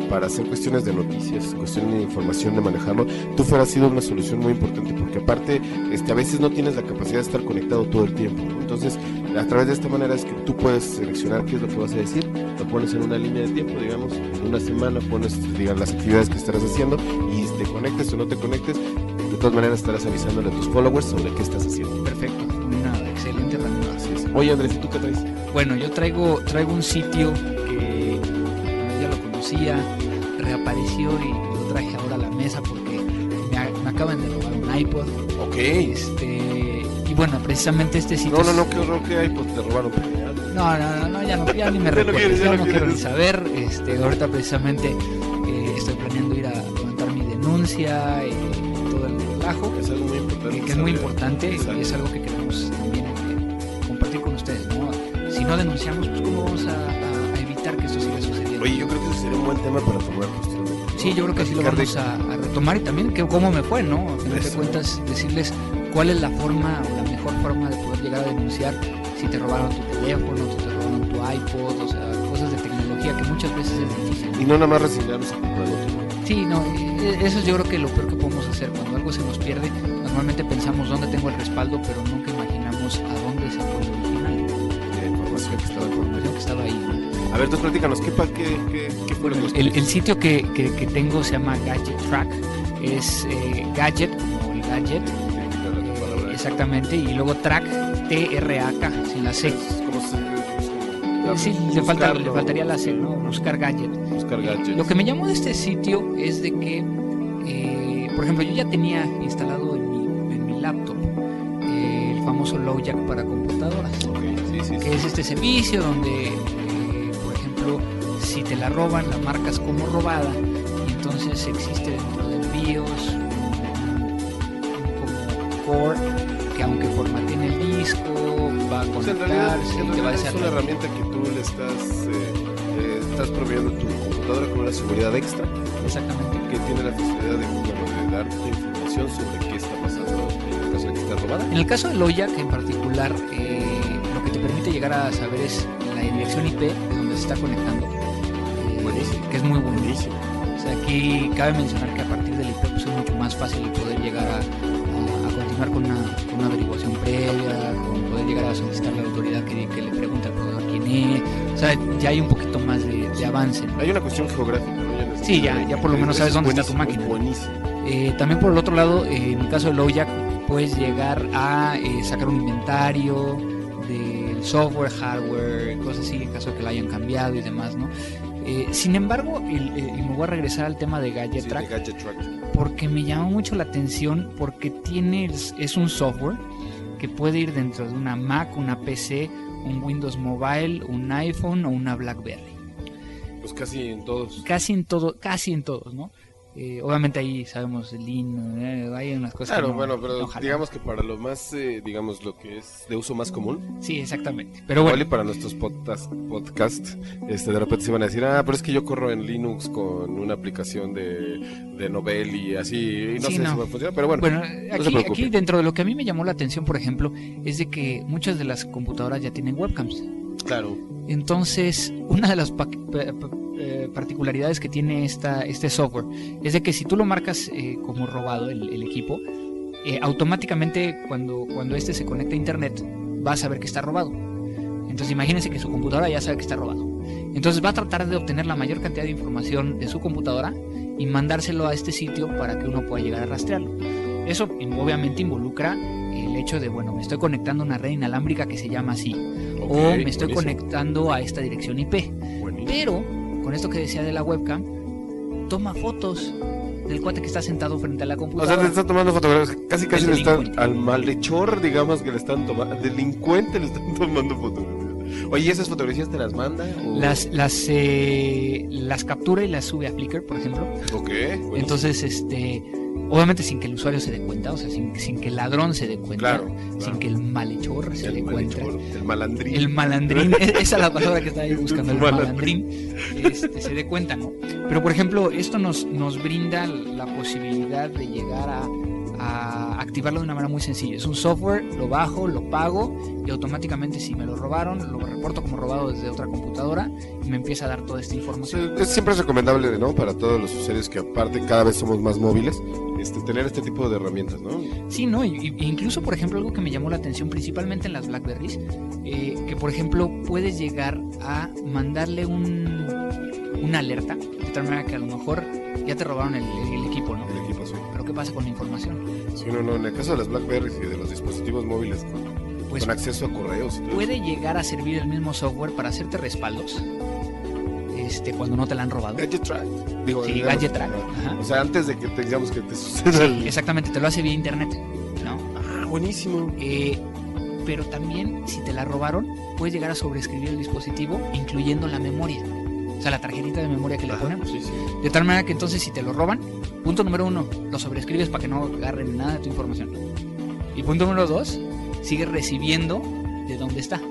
para hacer cuestiones de noticias, cuestiones de información, de manejarlo. Tú fuera sido una solución muy importante porque aparte este, a veces no tienes la capacidad de estar conectado todo el tiempo. ¿no? Entonces a través de esta manera es que tú puedes seleccionar qué es lo que vas a decir, pones en una línea de tiempo, digamos, una semana pones digamos, las actividades que estarás haciendo y te conectes o no te conectes, de todas maneras estarás avisándole a tus followers sobre qué estás haciendo. Perfecto, una excelente herramienta. Oye Andrés, ¿y tú qué traes? Bueno, yo traigo, traigo un sitio que ya lo conocía, reapareció y lo traje ahora a la mesa porque me, acaban de robar un iPod. Ok. Este, y bueno, precisamente este sitio. No, no, no, qué horror que pues te robaron. No, no, no, ya, no, ya ni me recuerdo, ya no quiero ni saber. Este, ahorita precisamente eh, estoy planeando ir a levantar mi denuncia y todo el relajo. Es algo muy importante. eh, que es muy importante y es algo que queremos también eh, compartir con ustedes. ¿no? Si no denunciamos, pues cómo vamos a, a- a evitar que esto siga sucediendo. Oye, yo creo que ese sería un buen tema para tomar posteriormente. sí, yo creo que sí lo vamos a, a retomar y también que cómo me fue, ¿no? A final de cuentas, decirles cuál es la forma o la mejor forma de poder llegar a denunciar si te robaron tu teléfono, si te robaron tu iPod, o sea, cosas de tecnología que muchas veces es difícil. Y no nada más resignarnos a. Sí, no, eh, eso es yo creo que lo peor que podemos hacer. Cuando algo se nos pierde, normalmente pensamos dónde tengo el respaldo, pero nunca imaginamos a dónde se fue el original. De información que estaba con que estaba ahí. A ver, entonces platícanos, ¿qué, qué, qué, qué fue lo que El, el sitio que, que- que tengo se llama Gadget Track. Es eh, Gadget, como el gadget, eh, exactamente, y luego Track, T-R-A-K, sin la C. ¿Cómo se Sí, le, falta, le faltaría la C, ¿no? Buscar Gadget. Buscar gadgets. Lo que me llamó de este sitio es de que, eh, por ejemplo, yo ya tenía instalado en mi, en mi laptop eh, el famoso Lowjack para computadoras, Ok, sí, sí, que es este servicio donde, eh, por ejemplo, si te la roban, la marcas como robada, y entonces existe dentro del BIOS como core que aunque formateen el disco, va a O sea, en realidad, conectarse en y te va a realidad es una herramienta que estás, eh, eh, estás proveyendo tu computadora con una seguridad extra exactamente. que tiene la facilidad de, bueno, de darte información sobre qué está pasando en el caso de que esté robada. En el caso de Loyac en particular, eh, lo que te permite llegar a saber es la dirección IP de donde se está conectando, eh, Buenísimo. que es muy bueno. Buenísimo. O sea, aquí cabe mencionar que a partir del IP pues, es mucho más fácil poder llegar a, a- a continuar con una, O sea, ya hay un poquito más de, de avance. ¿no? Hay una cuestión geográfica, ¿no? Ya no- Sí, ya- ya por lo menos sabes es dónde está tu máquina. Buenísimo. Eh, también por el otro lado, eh, en el caso de Lojack, puedes llegar a eh, sacar un inventario del software, hardware, cosas así, en caso de que la hayan cambiado y demás, ¿no? Eh, sin embargo, eh, y me voy a regresar al tema de Gadget Sí, Track, de Gadget Track. porque me llamó mucho la atención, porque tiene, es un software que puede ir dentro de una Mac, una PC, un Windows Mobile, un iPhone o una BlackBerry Pues casi en todos. casi en todo, casi en todos, ¿no? Eh, obviamente ahí sabemos el Linux, eh, hay unas cosas. que Claro, no- bueno, pero no digamos que para lo más, eh, digamos, lo que es de uso más común, Sí, exactamente. Pero igual y bueno, para nuestros podcast, podcast este, de repente se van a decir, ah, pero es que yo corro en Linux con una aplicación de, de Novel y así, y no Sí, sé no. si va a funcionar, pero bueno, bueno, aquí, aquí dentro de lo que a mí me llamó la atención, por ejemplo, es de que muchas de las computadoras ya tienen webcams. Claro, Entonces, una de las pa- pa- pa- particularidades que tiene esta, este software es de que si tú lo marcas eh, como robado el, equipo, eh, automáticamente cuando, cuando este se conecta a internet va a saber que está robado. Entonces imagínense que su computadora ya sabe que está robado. Entonces va a tratar de obtener la mayor cantidad de información de su computadora y mandárselo a este sitio para que uno pueda llegar a rastrearlo. Eso obviamente involucra el hecho de, bueno, me estoy conectando a una red inalámbrica que se llama así, o me estoy buenísimo, conectando a esta dirección IP. buenísimo. Pero, con esto que decía de la webcam, toma fotos del cuate que está sentado frente a la O computadora. sea, te están tomando fotografías, casi casi le están, al malhechor, digamos, que le están tomando, al delincuente le están tomando fotografías. Oye, ¿y esas fotografías te las manda? o- Las, las, eh, las captura y las sube a Flickr, por ejemplo. Ok. buenísimo. Entonces, este, obviamente sin que el usuario se dé cuenta, o sea, sin, sin que el ladrón se dé cuenta, Claro, sin que el malhechor se dé cuenta. el malandrín. El malandrín, e- esa es la palabra que estaba ahí buscando, el malandrín, este, se dé cuenta, ¿no? Pero por ejemplo, esto nos, nos brinda la posibilidad de llegar a, a activarlo de una manera muy sencilla. Es un software, lo bajo, lo pago y automáticamente si me lo robaron, lo reporto como robado desde otra computadora y me empieza a dar toda esta información. es- siempre es recomendable, ¿no? Para todos los usuarios que aparte cada vez somos más móviles, este, tener este tipo de herramientas, ¿no? Sí, ¿no? Y, y- incluso, por ejemplo, algo que me llamó la atención principalmente en las Blackberries, eh, que por ejemplo puedes llegar a mandarle un, una alerta, de tal manera que a lo mejor ya te robaron el, el equipo, ¿no? El equipo, sí. ¿Qué pasa con la información? Sí, no, no, en el caso de las Blackberries y de los dispositivos móviles con, Pues con acceso a correos puede llegar a servir el mismo software para hacerte respaldos, este, cuando no te la han robado. eso. Gadget Track. Digo, Sí, Gadget Track. O sea, antes de que te, digamos que te suceda Sí, el... exactamente, te lo hace vía internet, ¿no? Ah, buenísimo. Eh, pero también, si te la robaron, puedes llegar a sobreescribir el dispositivo, incluyendo la memoria. O sea, la tarjetita de memoria que le Ajá, sí, sí. De tal manera que entonces, si te lo roban, punto número uno, lo sobreescribes para que no agarren nada de tu información. Y punto número dos, sigues recibiendo de dónde está.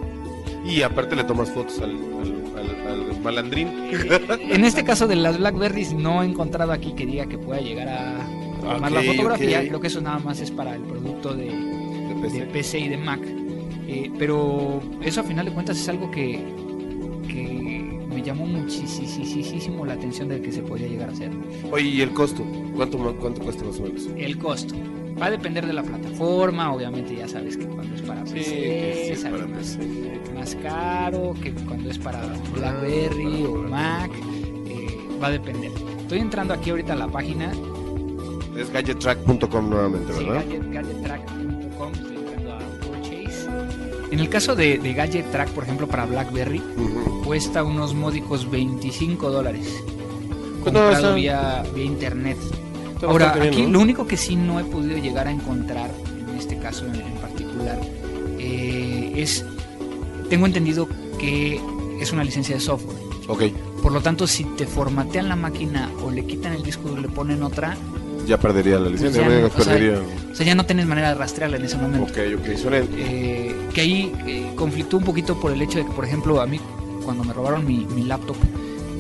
Y aparte le tomas fotos al, al, al- al malandrín. En este caso de las Blackberries, no he encontrado aquí que diga que pueda llegar a tomar la fotografía. ok. Creo que eso nada más es para el producto de, de de PC. Y de Mac. Eh, pero eso a final de cuentas es algo que, llamó muchísimo la atención de que se podría llegar a hacer. Oye, ¿y el costo? ¿Cuánto, cuánto cuesta más o menos? El costo. Va a depender de la plataforma, obviamente ya sabes que cuando es para PC que sí, sale para más, PC. más caro, que cuando es para BlackBerry o Mac, eh, va a depender. Estoy entrando aquí ahorita a la página Es gadgettrack.com nuevamente, Sí, ¿verdad? gadget- gadgettrack.com, En el caso de, de Gadget Track, por ejemplo, para BlackBerry, cuesta unos módicos 25 dólares. Pues Comprado vía, vía internet. Está Ahora, bien, aquí ¿no? lo único que sí no he podido llegar a encontrar, en este caso en, en particular, eh, es, tengo entendido que es una licencia de software. Ok, Por lo tanto, si te formatean la máquina o le quitan el disco y le ponen otra, ya perdería la licencia. Pues ya o sea, perdería. o sea, ya no tienes manera de rastrearla en ese momento. Ok, ok, suena. eh, que ahí eh, conflictó un poquito por el hecho de que, por ejemplo, a mí cuando me robaron mi, mi laptop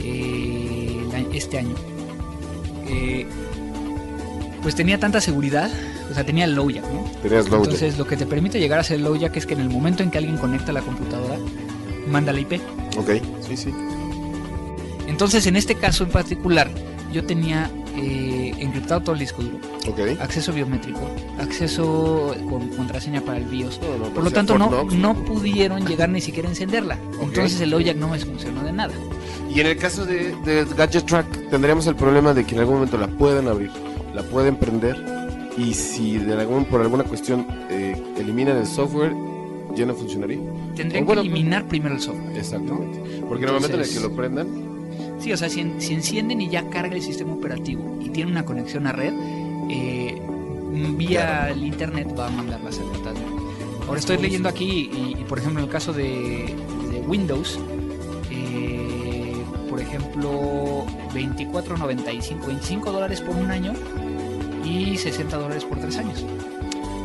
eh, la- este año, eh, pues tenía tanta seguridad, o sea, tenía el LowJack, ¿no? Tenías low Entonces, lo que te permite llegar a hacer el LowJack es que en el momento en que alguien conecta la computadora, manda la IP. Ok, sí, sí. Entonces, en este caso en particular, yo tenía eh, encriptado todo el disco duro, Ok. acceso biométrico, acceso con contraseña para el BIOS, No, no, Por lo tanto, no, no pudieron llegar ni siquiera a encenderla. Entonces el LoJack no me funcionó de nada. Y en el caso de, de Gadget Track, tendríamos el problema de que en algún momento la pueden abrir, la pueden prender, y si de algún, por alguna cuestión eh, eliminan el software, ya no funcionaría. Tendrían bueno, que eliminar primero el software. Exactamente. Porque en el momento en el que lo prendan, Sí, o sea, si, en- si encienden y ya carga el sistema operativo y tiene una conexión a red, eh, vía el internet va a mandar las alertas. Ahora estoy leyendo aquí y, y, por ejemplo, en el caso de, de Windows, eh, por ejemplo, 24.95, 25 dólares por un año y 60 dólares por tres años.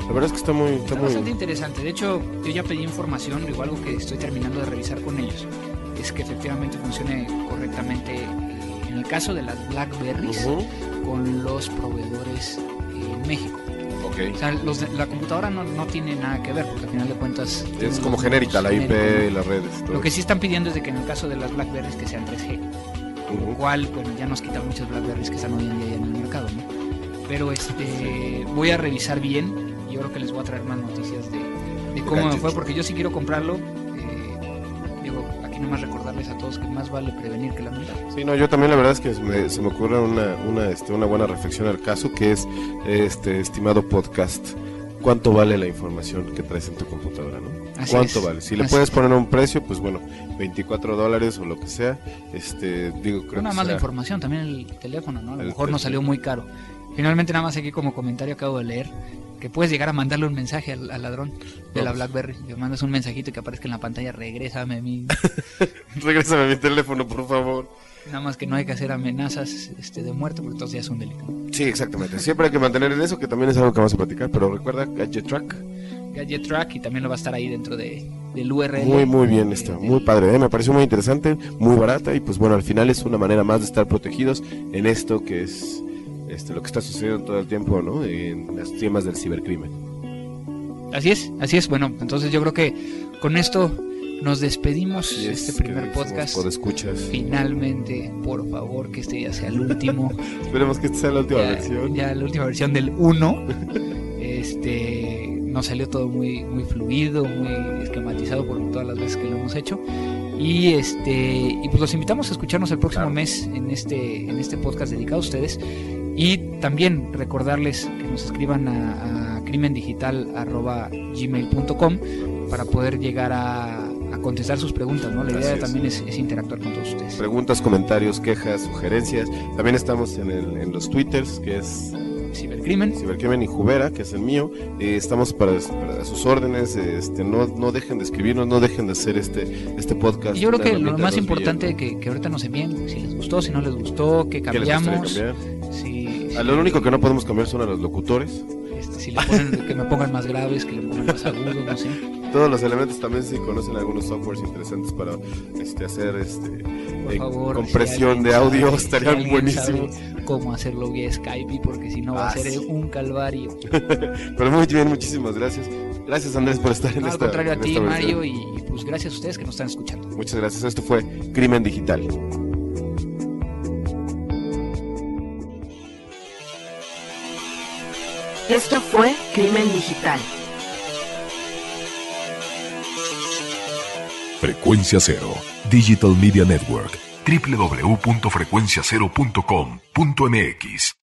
la verdad es que está muy... Está Está muy bastante interesante. De hecho, yo ya pedí información, digo algo que estoy terminando de revisar con ellos, es que efectivamente funcione correctamente eh, en el caso de las Blackberries Ujú. con los proveedores eh, en México. Ok. O sea, los de- la computadora no, no tiene nada que ver, porque al final de cuentas... Es como genérica la IP, genéricos, ¿no? las redes. Lo que sí están pidiendo es de que en el caso de las Blackberries que sean 3G, Ujú. lo cual, bueno, ya nos quita muchos Blackberries que están hoy en día en el mercado, ¿no? Pero este, voy a revisar bien y yo creo que les voy a traer más noticias de, de cómo me fue, porque yo sí quiero comprarlo. Recordarles a todos que más vale prevenir que lamentar. Sí, no, yo también la verdad es que se me, se me ocurre una, una, este, una buena reflexión al caso, que es, este estimado podcast, ¿cuánto vale la información que traes en tu computadora, no? Así ¿Cuánto es. vale? Si le Así puedes es. poner un precio, pues bueno, 24 dólares o lo que sea, este, digo, creo No nada que más la información, también el teléfono, ¿no? A lo mejor nos teléfono. salió muy caro. Finalmente, nada más aquí como comentario acabo de leer que puedes llegar a mandarle un mensaje al, al ladrón de la BlackBerry. Le mandas un mensajito y que aparezca en la pantalla, regrésame a mí. Regrésame mi teléfono, por favor. Nada más que no hay que hacer amenazas este, de muerte porque entonces ya es un delito. Sí, exactamente. Siempre hay que mantener en eso, que también es algo que vamos a platicar. Pero recuerda, Gadget Track. Gadget Track y también lo va a estar ahí dentro de, del URL. Muy, muy bien de- está. de- Muy padre. ¿eh? Me pareció muy interesante, muy barata. Y pues bueno, al final es una manera más de estar protegidos en esto que es este, lo que está sucediendo todo el tiempo, ¿no? En las temas del cibercrimen. Así es, así es. Bueno, entonces yo creo que con esto nos despedimos de es, este primer podcast. podescuchas. Finalmente, por favor, que este ya sea el último. Esperemos que esta sea la última ya, versión. ya la última versión del 1. Este nos salió todo muy, muy fluido, muy esquematizado por todas las veces que lo hemos hecho. Y este y pues los invitamos a escucharnos el próximo Claro. mes en este, en este podcast dedicado a ustedes. Y también recordarles que nos escriban a, a crimendigital.gmail.com para poder llegar a, a contestar sus preguntas. ¿no? La idea es. también es, es interactuar con todos ustedes. Preguntas, comentarios, quejas, sugerencias. También estamos en, el- en los twitters, que es Cibercrimen. Cibercrimen y Jubera, que es el mío. Eh, estamos para, para sus órdenes. Este, no, no dejen de escribirnos, no dejen de hacer este, este podcast. Y yo creo que lo más importante guía, que, que ahorita nos envíen, si les gustó, si no les gustó, que ¿no? ¿Qué les A lo único que no podemos cambiar son a los locutores. este, si le ponen, que me pongan más graves, que le pongan más agudos, no sé. Todos los elementos también si conocen algunos softwares interesantes para este, hacer este, Por eh, favor. compresión si de audio, sabe- si estaría alguien buenísimo. sabe Cómo hacerlo vía Skype, porque si no va Ah, a ser sí. un calvario. Pero muy bien, muchísimas gracias. Gracias Andrés por estar en al esta contrario a ti. Mario, y pues gracias a ustedes que nos están escuchando. Muchas gracias. Esto fue Crimen Digital. Esto fue Crimen Digital. Frecuencia Cero, Digital Media Network, www.frecuenciacero.com.mx.